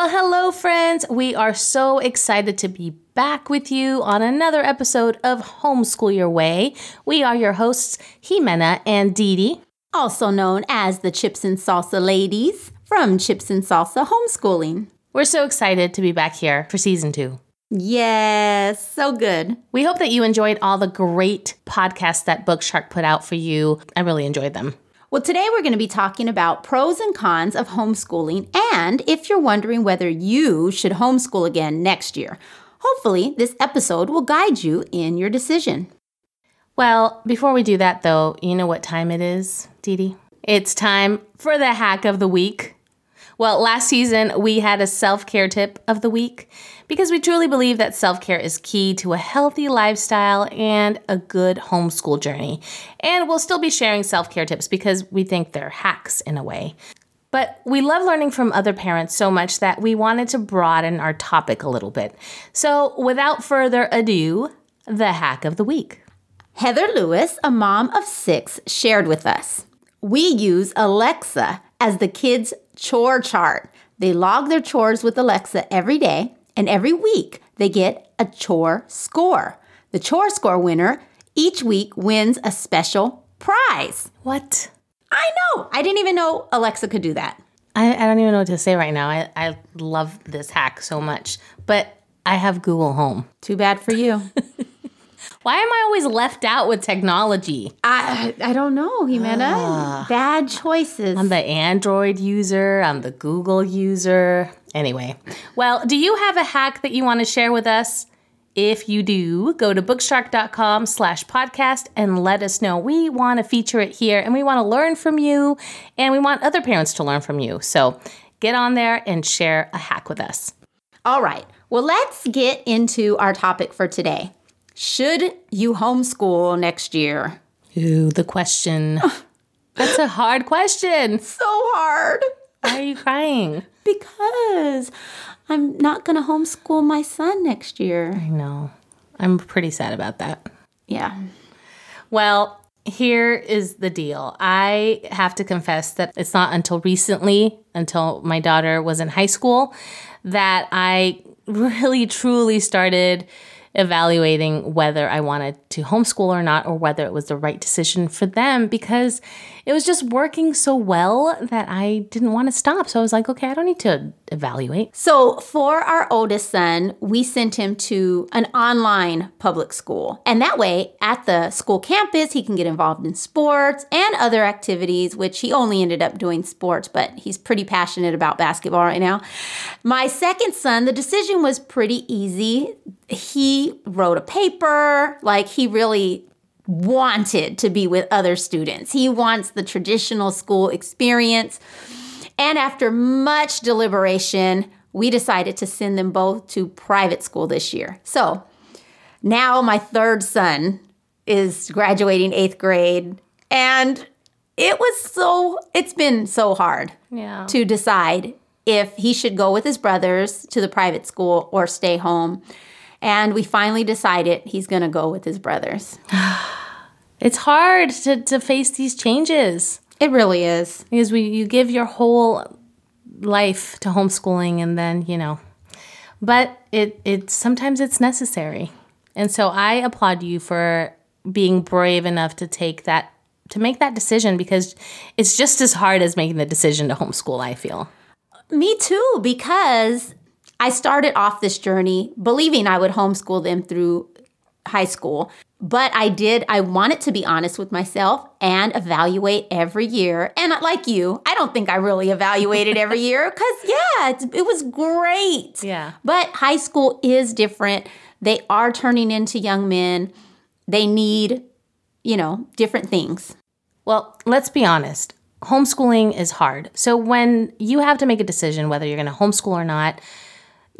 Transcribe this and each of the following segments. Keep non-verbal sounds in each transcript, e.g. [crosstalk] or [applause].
Well, hello, friends. We are so excited to be back with you on another episode of Homeschool Your Way. We are your hosts, Jimena and Dee. also known as the Chips and Salsa Ladies from Chips and Salsa Homeschooling. We're so excited to be back here for season two. Yes, so good. We hope that you enjoyed all the great podcasts that Bookshark put out for you. I really enjoyed them. Well, today we're going to be talking about pros and cons of homeschooling and if you're wondering whether you should homeschool again next year. Hopefully, this episode will guide you in your decision. Well, before we do that, though, you know what time it is, Dee Dee? It's time for the hack of the week. Well, last season we had a self care tip of the week because we truly believe that self care is key to a healthy lifestyle and a good homeschool journey. And we'll still be sharing self care tips because we think they're hacks in a way. But we love learning from other parents so much that we wanted to broaden our topic a little bit. So, without further ado, the hack of the week. Heather Lewis, a mom of six, shared with us. We use Alexa as the kids' chore chart. They log their chores with Alexa every day, and every week they get a chore score. The chore score winner each week wins a special prize. What? I know. I didn't even know Alexa could do that. I, I don't even know what to say right now. I, I love this hack so much, but I have Google Home. Too bad for you. [laughs] Why am I always left out with technology? I I don't know, Jimena. Ah. Bad choices. I'm the Android user, I'm the Google user. Anyway, well, do you have a hack that you want to share with us? If you do, go to bookshark.com slash podcast and let us know. We want to feature it here and we want to learn from you and we want other parents to learn from you. So get on there and share a hack with us. All right. Well, let's get into our topic for today. Should you homeschool next year? Ooh, the question. [laughs] That's a hard question. So hard. Why are you crying? Because I'm not going to homeschool my son next year. I know. I'm pretty sad about that. Yeah. Well, here is the deal. I have to confess that it's not until recently, until my daughter was in high school, that I [laughs] really truly started evaluating whether I wanted to homeschool or not, or whether it was the right decision for them because it was just working so well that I didn't want to stop. So I was like, okay, I don't need to evaluate. So, for our oldest son, we sent him to an online public school. And that way, at the school campus, he can get involved in sports and other activities, which he only ended up doing sports, but he's pretty passionate about basketball right now. My second son, the decision was pretty easy. He wrote a paper, like, he really wanted to be with other students. He wants the traditional school experience. And after much deliberation, we decided to send them both to private school this year. So now my third son is graduating eighth grade, and it was so, it's been so hard Yeah. to decide if he should go with his brothers to the private school or stay home. And we finally decided he's going to go with his brothers. [sighs] It's hard to, to face these changes. It really is. because we you give your whole life to homeschooling and then you know but it it sometimes it's necessary and so i applaud you for being brave enough to take that to make that decision because it's just as hard as making the decision to homeschool i feel Me too, because I started off this journey believing I would homeschool them through high school. But I did, I wanted to be honest with myself and evaluate every year. And like you, I don't think I really evaluated every [laughs] year because, yeah, it's, it was great. Yeah. But high school is different. They are turning into young men, they need, you know, different things. well let's be honest homeschooling is hard. So when you have to make a decision whether you're going to homeschool or not,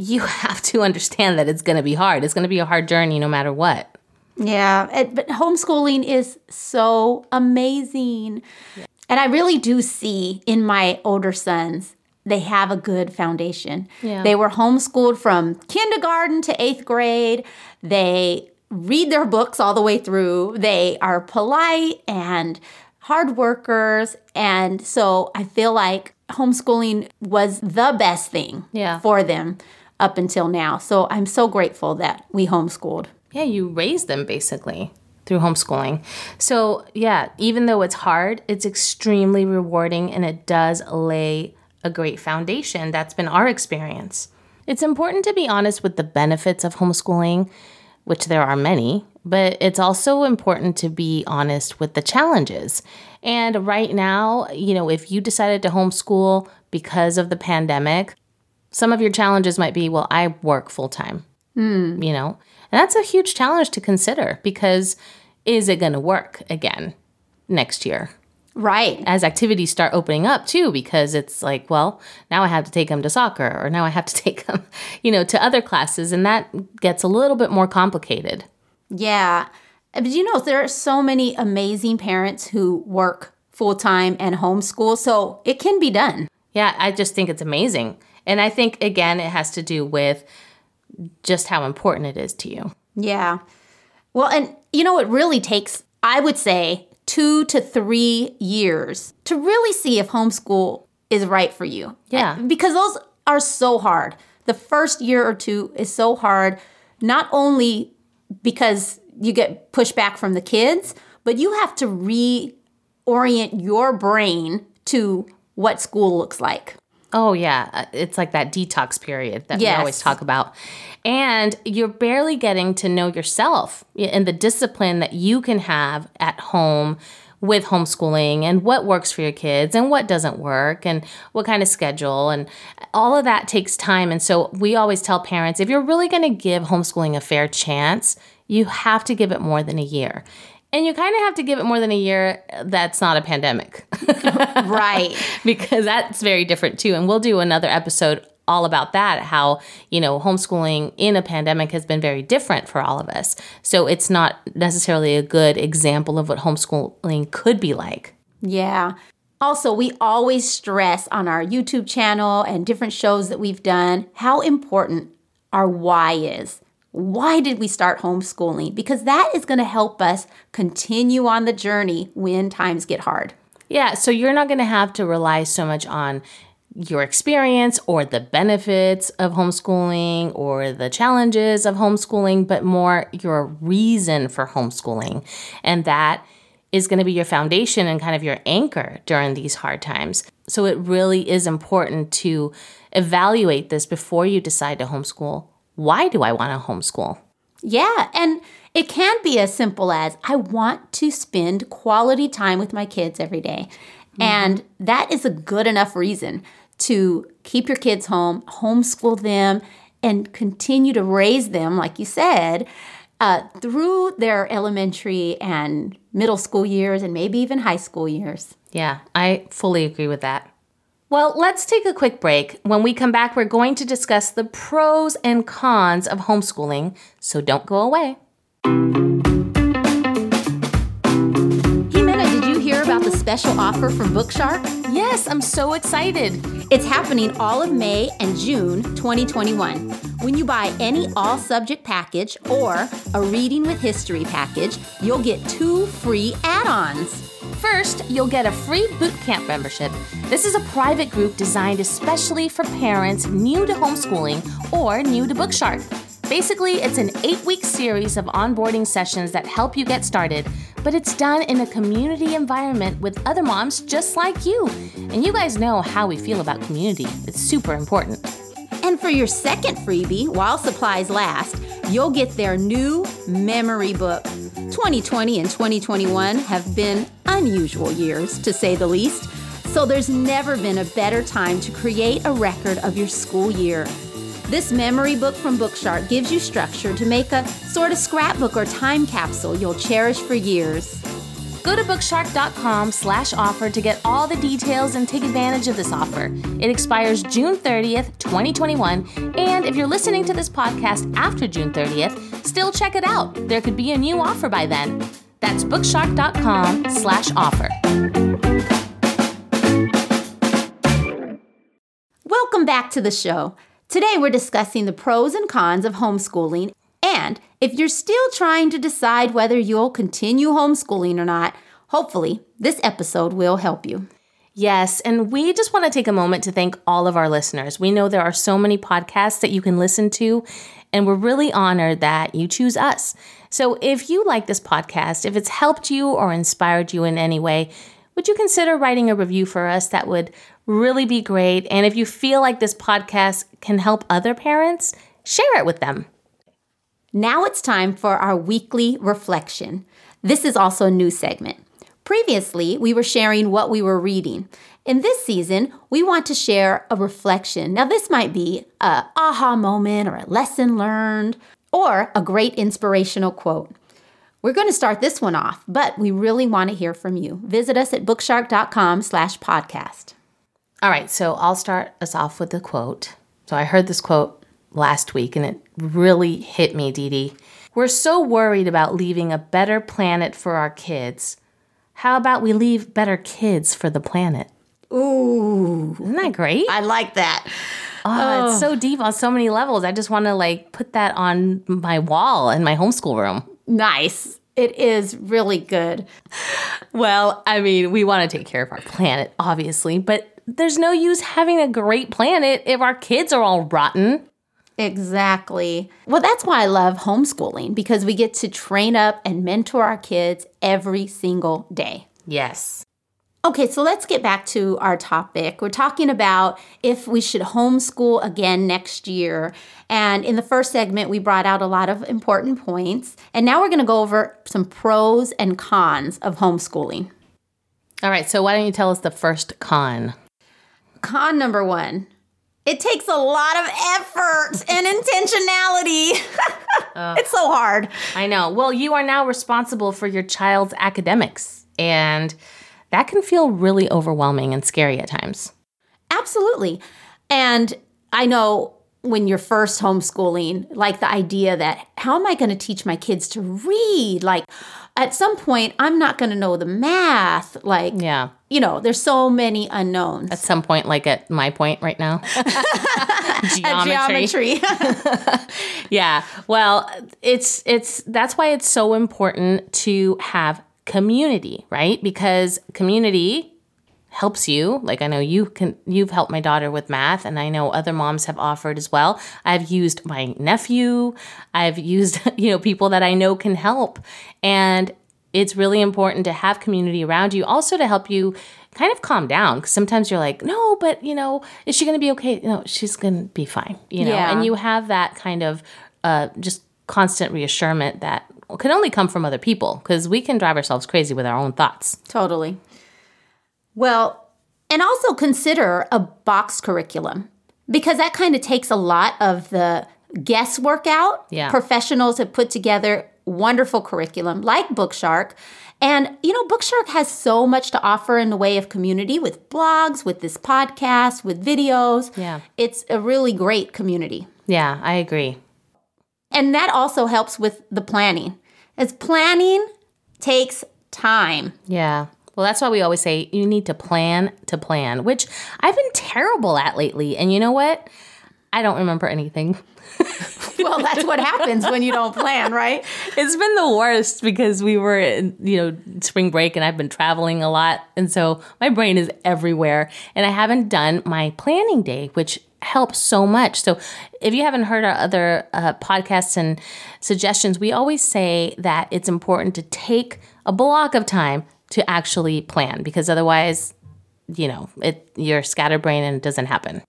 you [laughs] have to understand that it's going to be hard. It's going to be a hard journey no matter what. Yeah, it, but homeschooling is so amazing. Yeah. And I really do see in my older sons, they have a good foundation. Yeah. They were homeschooled from kindergarten to eighth grade. They read their books all the way through. They are polite and hard workers. And so I feel like homeschooling was the best thing yeah. for them up until now. So I'm so grateful that we homeschooled. Yeah, you raised them basically through homeschooling. So, yeah, even though it's hard, it's extremely rewarding and it does lay a great foundation. That's been our experience. It's important to be honest with the benefits of homeschooling, which there are many, but it's also important to be honest with the challenges. And right now, you know, if you decided to homeschool because of the pandemic, some of your challenges might be, well, I work full time. Mm. You know, and that's a huge challenge to consider because is it going to work again next year? Right. As activities start opening up too, because it's like, well, now I have to take them to soccer or now I have to [laughs] take them, you know, to other classes. And that gets a little bit more complicated. Yeah. But you know, there are so many amazing parents who work full time and homeschool. So it can be done. Yeah. I just think it's amazing. And I think, again, it has to do with just how important it is to you. Yeah. Well, and you know, it really takes, I would say, two to three years to really see if homeschool is right for you. Yeah. Uh, because those are so hard. The first year or two is so hard, not only because you get pushback from the kids, but you have to reorient your brain to what school looks like. Oh, yeah. Uh, it's like that detox period that yes. we always talk about. And you're barely getting to know yourself and the discipline that you can have at home with homeschooling and what works for your kids and what doesn't work and what kind of schedule and all of that takes time. And so we always tell parents if you're really going to give homeschooling a fair chance, you have to give it more than a year. And you kind of have to give it more than a year that's not a pandemic. [laughs] right. because that's very different too. And we'll do another episode all about that how, you know, homeschooling in a pandemic has been very different for all of us. So it's not necessarily a good example of what homeschooling could be like. Yeah. Also, we always stress on our YouTube channel and different shows that we've done how important our why is. Why did we start homeschooling? Because that is going to help us continue on the journey when times get hard. Yeah, so you're not going to have to rely so much on your experience or the benefits of homeschooling or the challenges of homeschooling, but more your reason for homeschooling. And that is going to be your foundation and kind of your anchor during these hard times. So it really is important to evaluate this before you decide to homeschool why do I want to homeschool? Yeah, and it can be as simple as I want to spend quality time with my kids every day. Mm-hmm. And that is a good enough reason to keep your kids home, homeschool them, and continue to raise them, like you said, uh, through their elementary and middle school years and maybe even high school years. Yeah, I fully agree with that. Well, let's take a quick break. When we come back, we're going to discuss the pros and cons of homeschooling, so don't go away. Jimena, did you hear about the special offer from Bookshark? Yes, I'm so excited. It's happening all of May and June 2021. When you buy any all subject package or a reading with history package, you'll get two free add ons. First, you'll get a free bootcamp membership. This is a private group designed especially for parents new to homeschooling or new to Bookshark. Basically, it's an eight week series of onboarding sessions that help you get started, but it's done in a community environment with other moms just like you. And you guys know how we feel about community, it's super important. And for your second freebie, while supplies last, you'll get their new memory book. 2020 and 2021 have been unusual years, to say the least, so there's never been a better time to create a record of your school year. This memory book from Bookshark gives you structure to make a sort of scrapbook or time capsule you'll cherish for years. Go to bookshark.com slash offer to get all the details and take advantage of this offer. It expires June 30th, 2021, and if you're listening to this podcast after June 30th, still check it out. There could be a new offer by then. That's bookshark.com slash offer. Welcome back to the show. Today we're discussing the pros and cons of homeschooling. And if you're still trying to decide whether you'll continue homeschooling or not, hopefully this episode will help you. Yes, and we just want to take a moment to thank all of our listeners. We know there are so many podcasts that you can listen to, and we're really honored that you choose us. So if you like this podcast, if it's helped you or inspired you in any way, would you consider writing a review for us? That would really be great. And if you feel like this podcast can help other parents, share it with them. Now it's time for our weekly reflection. This is also a new segment. Previously, we were sharing what we were reading. In this season, we want to share a reflection. Now, this might be a aha moment or a lesson learned or a great inspirational quote. We're going to start this one off, but we really want to hear from you. Visit us at bookshark.com slash podcast. All right, so I'll start us off with a quote. So I heard this quote last week and it really hit me, Dee Dee. We're so worried about leaving a better planet for our kids. How about we leave better kids for the planet? Ooh, Isn't that great? I like that. Oh, it's so deep on so many levels. I just want to like put that on my wall in my homeschool room. Nice. It is really good. Well, I mean, we want to take care of our planet, obviously, but there's no use having a great planet if our kids are all rotten. Exactly. Well, that's why I love homeschooling because we get to train up and mentor our kids every single day. Yes. Okay, so let's get back to our topic. We're talking about if we should homeschool again next year. And in the first segment, we brought out a lot of important points. And now we're going to go over some pros and cons of homeschooling. All right, so why don't you tell us the first con? Con number one it takes a lot of effort and intentionality. [laughs] Uh, it's so hard. I know. Well, you are now responsible for your child's academics, and that can feel really overwhelming and scary at times. Absolutely. And I know when you're first homeschooling, like the idea that how am I going to teach my kids to read? Like at some point, I'm not going to know the math. Like, Yeah. you know, there's so many unknowns. At some point, like at my point right now, [laughs] [laughs] geometry. Geometry. [laughs] Yeah. Well, it's it's that's why it's so important to have community, right? Because community helps you. Like I know you can you've helped my daughter with math and I know other moms have offered as well. I've used my nephew, I've [laughs] used, you know, people that I know can help. And it's really important to have community around you also to help you kind of calm down because sometimes you're like no but you know is she going to be okay no she's going to be fine you know Yeah. and you have that kind of uh, just constant reassurance that can only come from other people because we can drive ourselves crazy with our own thoughts totally. Well, and also consider a box curriculum because that kind of takes a lot of the guesswork out. Yeah. Professionals have put together wonderful curriculum like Bookshark. And, you know, Bookshark has so much to offer in the way of community with blogs, with this podcast, with videos. Yeah. It's a really great community. yeah i agree And that also helps with the planning, as planning takes time. Yeah. Well, that's why we always say you need to plan to plan, which I've been terrible at lately. And you know what? I don't remember anything. [laughs] Well, that's what happens when you don't plan, right? It's been the worst because we were in, you know, spring break and I've been traveling a lot. And so my brain is everywhere. And I haven't done my planning day, which helps so much. So if you haven't heard our other uh, podcasts and suggestions, we always say that it's important to take a block of time to actually plan because otherwise, you know, it you're scatterbrained and it doesn't happen.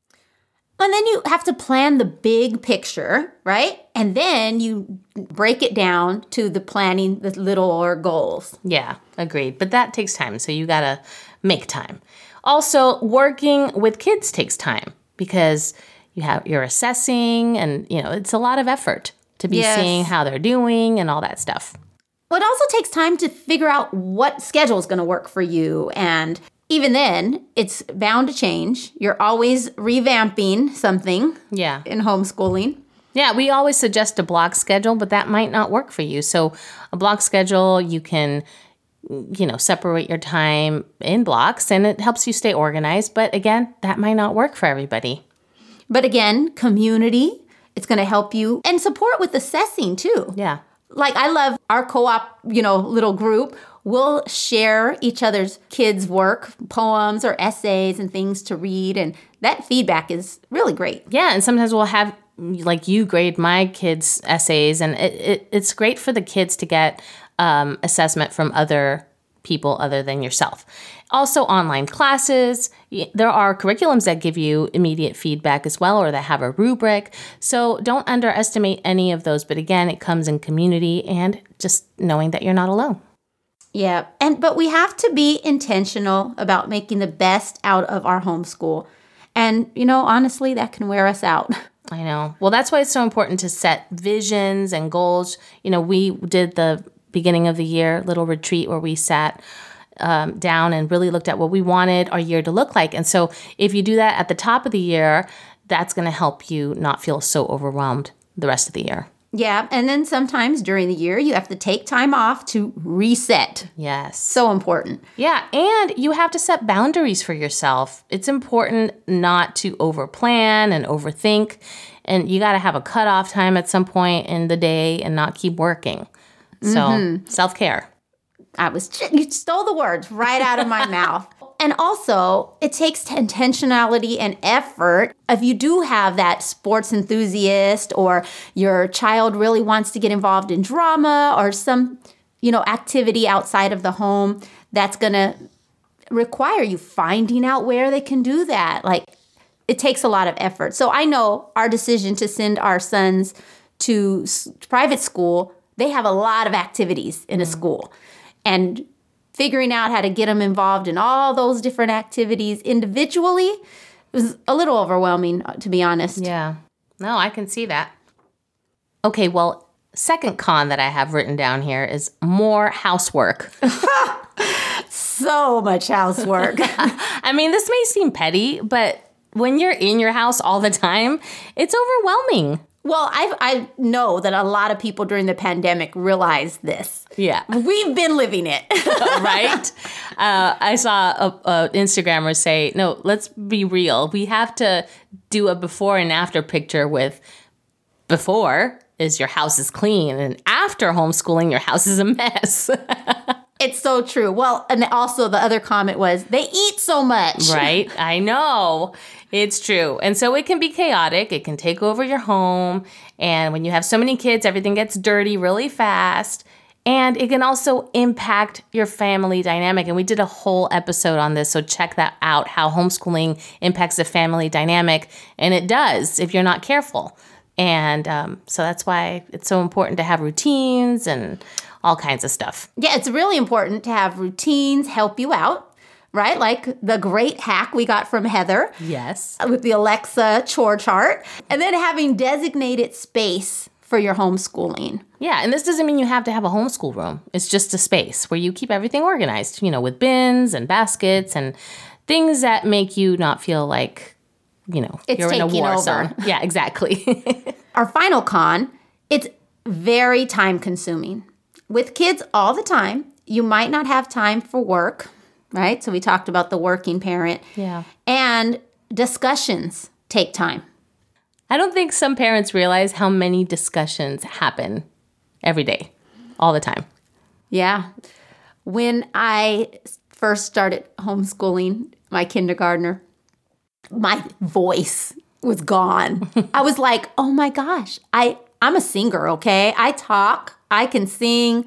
And then you have to plan the big picture, right? And then you break it down to the planning the littler goals. Yeah, agreed. But that takes time. So you got to make time. Also, working with kids takes time because you have you're assessing and you know, it's a lot of effort to be Yes. seeing how they're doing and all that stuff. Well, it also takes time to figure out what schedule is going to work for you. And even then, it's bound to change. You're always revamping something Yeah. in homeschooling. Yeah, we always suggest a block schedule, but that might not work for you. So, a block schedule, you can, you know, separate your time in blocks and it helps you stay organized. But again, that might not work for everybody. But again, community, it's going to help you and support with assessing too. Yeah. Like I love our co-op, you know, little group. We'll share each other's kids' work, poems or essays and things to read and that feedback is really great. Yeah, and sometimes we'll have like you grade my kids' essays, and it, it, it's great for the kids to get um, assessment from other people other than yourself. Also, online classes. There are curriculums that give you immediate feedback as well, or that have a rubric. So don't underestimate any of those. But again, it comes in community and just knowing that you're not alone. Yeah. And but we have to be intentional about making the best out of our homeschool. And you know, honestly, that can wear us out. [laughs] I know. Well, that's why it's so important to set visions and goals. You know, we did the beginning of the year little retreat where we sat um, down and really looked at what we wanted our year to look like. And so, if you do that at the top of the year, that's going to help you not feel so overwhelmed the rest of the year. Yeah, and then sometimes during the year you have to take time off to reset. Yes. So important. Yeah, and you have to set boundaries for yourself. It's important not to overplan and overthink, and you got to have a cutoff time at some point in the day and not keep working. So, self care. I was you stole the words right out of my [laughs] mouth. And also, it takes intentionality and effort. If you do have that sports enthusiast or your child really wants to get involved in drama or some, you know, activity outside of the home, that's going to require you finding out where they can do that. Like it takes a lot of effort. So I know our decision to send our sons to s- private school, they have a lot of activities in a mm. school. And figuring out how to get them involved in all those different activities individually was a little overwhelming, uh, to be honest. Yeah. No, I can see that. Okay, well, second con that I have written down here is more housework. [laughs] So much housework. [laughs] I mean, this may seem petty, but when you're in your house all the time, it's overwhelming. Well, I, I know that a lot of people during the pandemic realized this. Yeah. We've been living it. [laughs] [laughs] right? Uh, I saw a, a Instagrammer say, "No, let's be real. We have to do a before and after picture with before is your house is clean, and after homeschooling, your house is a mess." [laughs] It's so true. Well, and also the other comment was they eat so much. [laughs] right? I know. It's true. And so it can be chaotic. It can take over your home. And when you have so many kids, everything gets dirty really fast. And it can also impact your family dynamic. And we did a whole episode on this. So check that out how homeschooling impacts the family dynamic. And it does if you're not careful. And um, so that's why it's so important to have routines and all kinds of stuff. Yeah, it's really important to have routines help you out, right? Like the great hack we got from Heather Yes. with the Alexa chore chart, and then having designated space for your homeschooling. Yeah, and this doesn't mean you have to have a homeschool room. It's just a space where you keep everything organized, you know, with bins and baskets and things that make you not feel like, you know, It's you're in a war over. zone. [laughs] Yeah, exactly. [laughs] Our final con, it's very time consuming. With kids all the time, you might not have time for work, right? So we talked about the working parent. yeah. And discussions take time. I don't think some parents realize how many discussions happen every day, all the time. Yeah. When I first started homeschooling my kindergartner, my voice was gone. [laughs] I was like, "Oh my gosh, I I'm a singer, okay? I talk, I can sing,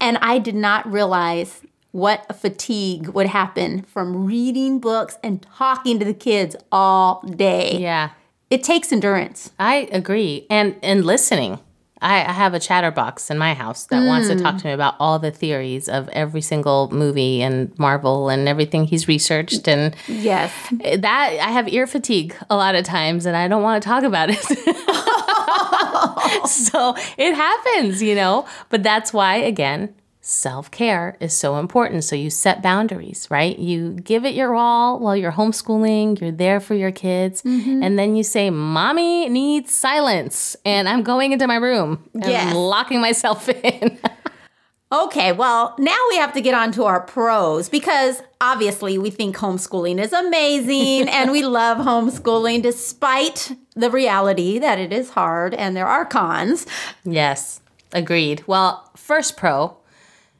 and I did not realize what a fatigue would happen from reading books and talking to the kids all day. Yeah. It takes endurance. I agree. And and listening. I, I have a chatterbox in my house that wants to talk to mm. me about all the theories of every single movie and Marvel and everything he's researched and Yes. that I have ear fatigue a lot of times and I don't want to talk about it. [laughs] [laughs] [laughs] so it happens, you know, but that's why again, self care is so important. So you set boundaries, right? You give it your all while you're homeschooling, you're there for your kids, mm-hmm. and then you say, Mommy needs silence, and I'm going into my room and Yes. locking myself [laughs] in. Okay, well, now we have to get on to our pros because obviously we think homeschooling is amazing [laughs] and we love homeschooling despite the reality that it is hard and there are cons. yes, agreed. Well, first pro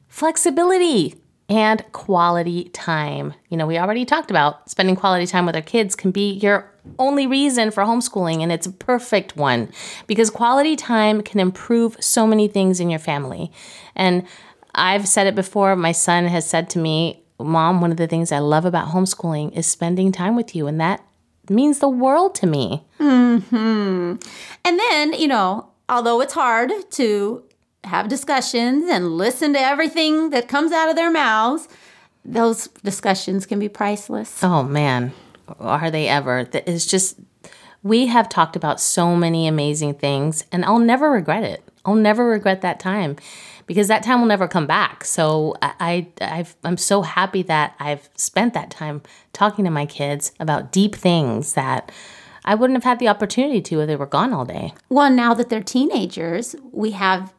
flexibility and quality time. You know, we already talked about spending quality time with our kids can be your only reason for homeschooling, and it's a perfect one because quality time can improve so many things in your family. And I've said it before, my son has said to me, Mom, one of the things I love about homeschooling is spending time with you, and that means the world to me. Mm-hmm. And then, you know, although it's hard to have discussions and listen to everything that comes out of their mouths, those discussions can be priceless. Oh man, are they ever? It's just we have talked about so many amazing things and I'll never regret it. I'll never regret that time because that time will never come back. So I, I I've, I'm so happy that I've spent that time talking to my kids about deep things that I wouldn't have had the opportunity to if they were gone all day. Well, now that they're teenagers, we have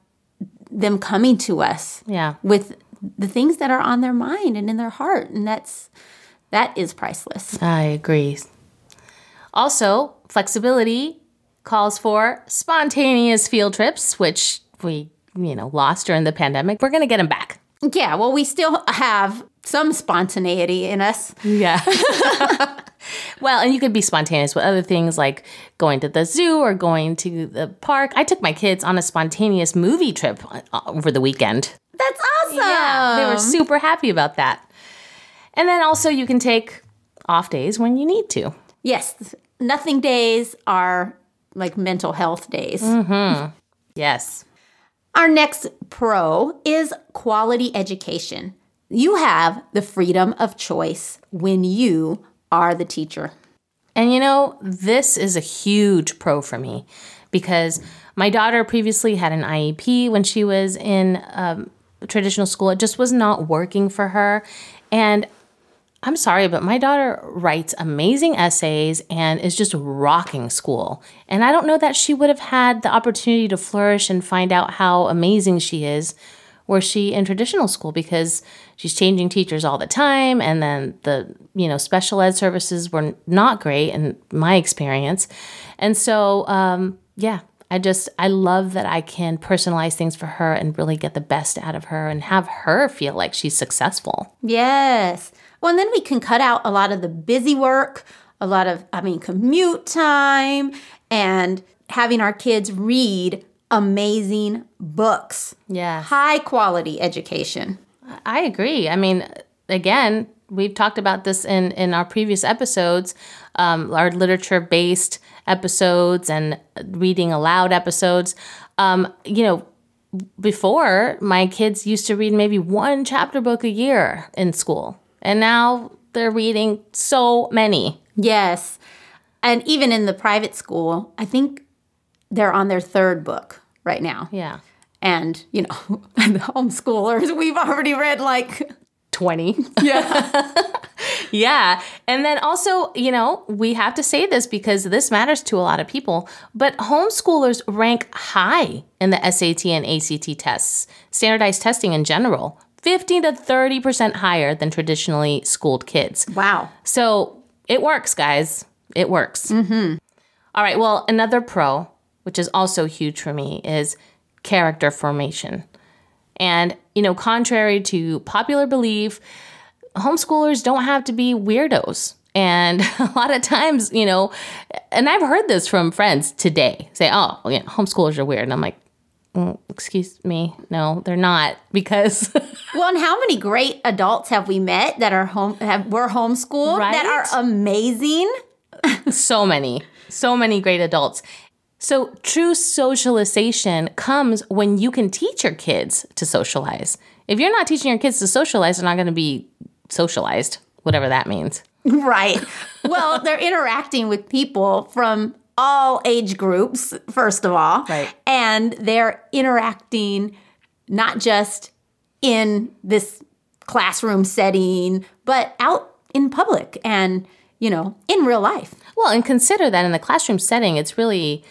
them coming to us Yeah. with the things that are on their mind and in their heart, and that's that is priceless. I agree. Also, flexibility calls for spontaneous field trips, which we, you know, lost during the pandemic. We're going to get them back. Yeah, well, we still have some spontaneity in us. Yeah. [laughs] well, and you could be spontaneous with other things like going to the zoo or going to the park. I took my kids on a spontaneous movie trip uh, over the weekend. That's awesome. They were super happy about that. And then also, you can take off days when you need to. Yes, nothing days are like mental health days. Yes. Our next pro is quality education. You have the freedom of choice when you are the teacher. And you know, this is a huge pro for me because my daughter previously had an IEP when she was in um, traditional school. It just was not working for her. And I'm sorry, but my daughter writes amazing essays and is just rocking school. And I don't know that she would have had the opportunity to flourish and find out how amazing she is were she in traditional school because she's changing teachers all the time and then the you know special ed services were not great in my experience and so um, yeah i just i love that i can personalize things for her and really get the best out of her and have her feel like she's successful Yes. Well, and then we can cut out a lot of the busy work, a lot of, I mean, commute time, and having our kids read amazing books, yeah high quality education. I agree. I mean, again, we've talked about this in in our previous episodes, um, our literature based episodes and reading aloud episodes. Um, you know, before my kids used to read maybe one chapter book a year in school, and now they're reading so many. Yes. And even in the private school, I think they're on their third book right now. Yeah, And, you know, [laughs] the homeschoolers, we've already read like 20. [laughs] Yeah. [laughs] yeah. And then also, you know, we have to say this because this matters to a lot of people, but homeschoolers rank high in the SAT and ACT tests, standardized testing in general, 15 to 30% higher than traditionally schooled kids. wow. So it works, guys. It works. Mm-hmm. All right. Well, another pro, which is also huge for me, is character formation. And, you know, contrary to popular belief, homeschoolers don't have to be weirdos. And [laughs] a lot of times, you know, and I've heard this from friends today say, oh, yeah, homeschoolers are weird. And I'm like, mm, excuse me, no, they're not because [laughs] Well, and how many great adults have we met that are home have were homeschooled that are amazing? so many, so many great adults. So, true socialization comes when you can teach your kids to socialize. If you're not teaching your kids to socialize, they're not going to be socialized, whatever that means. [laughs] Right. Well, they're interacting with people from all age groups, first of all. Right. And they're interacting not just in this classroom setting, but out in public and, you know, in real life. Well, and consider that in the classroom setting, it's really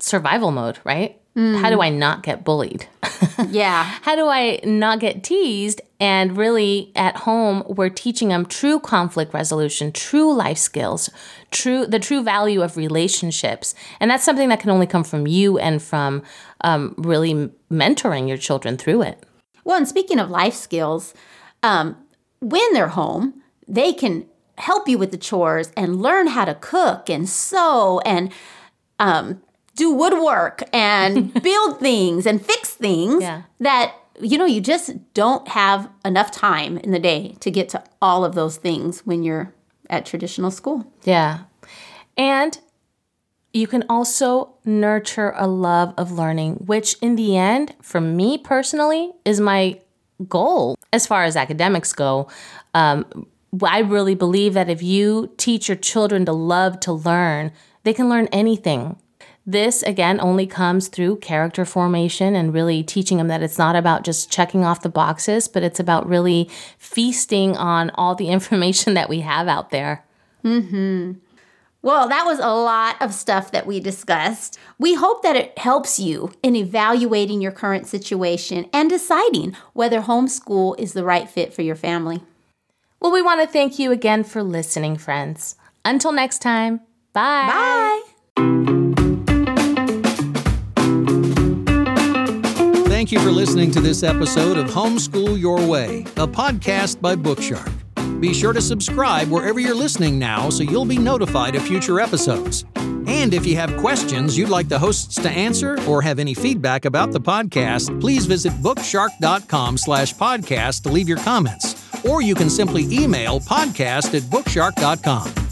survival mode, right? How do I not get bullied? [laughs] Yeah. How do I not get teased? And really, at home, we're teaching them true conflict resolution, true life skills, true the true value of relationships, and that's something that can only come from you and from um, really mentoring your children through it. Well, and speaking of life skills, um, when they're home, they can help you with the chores and learn how to cook and sew and um, do woodwork and [laughs] build things and fix things Yeah. that you know you just don't have enough time in the day to get to all of those things when you're at traditional school. Yeah. And you can also nurture a love of learning, which in the end, for me personally, is my goal as far as academics go. Um, I really believe that if you teach your children to love to learn, they can learn anything. This, again, only comes through character formation and really teaching them that it's not about just checking off the boxes, but it's about really feasting on all the [laughs] information that we have out there. Mm-hmm. Well, that was a lot of stuff that we discussed. We hope that it helps you in evaluating your current situation and deciding whether homeschool is the right fit for your family. Well, we want to thank you again for listening, friends. Until next time, bye. Bye. Thank you for listening to this episode of Homeschool Your Way, a podcast by Bookshark. Be sure to subscribe wherever you're listening now so you'll be notified of future episodes. And if you have questions you'd like the hosts to answer or have any feedback about the podcast, please visit bookshark.com slash podcast to leave your comments. Or you can simply email podcast at bookshark.com.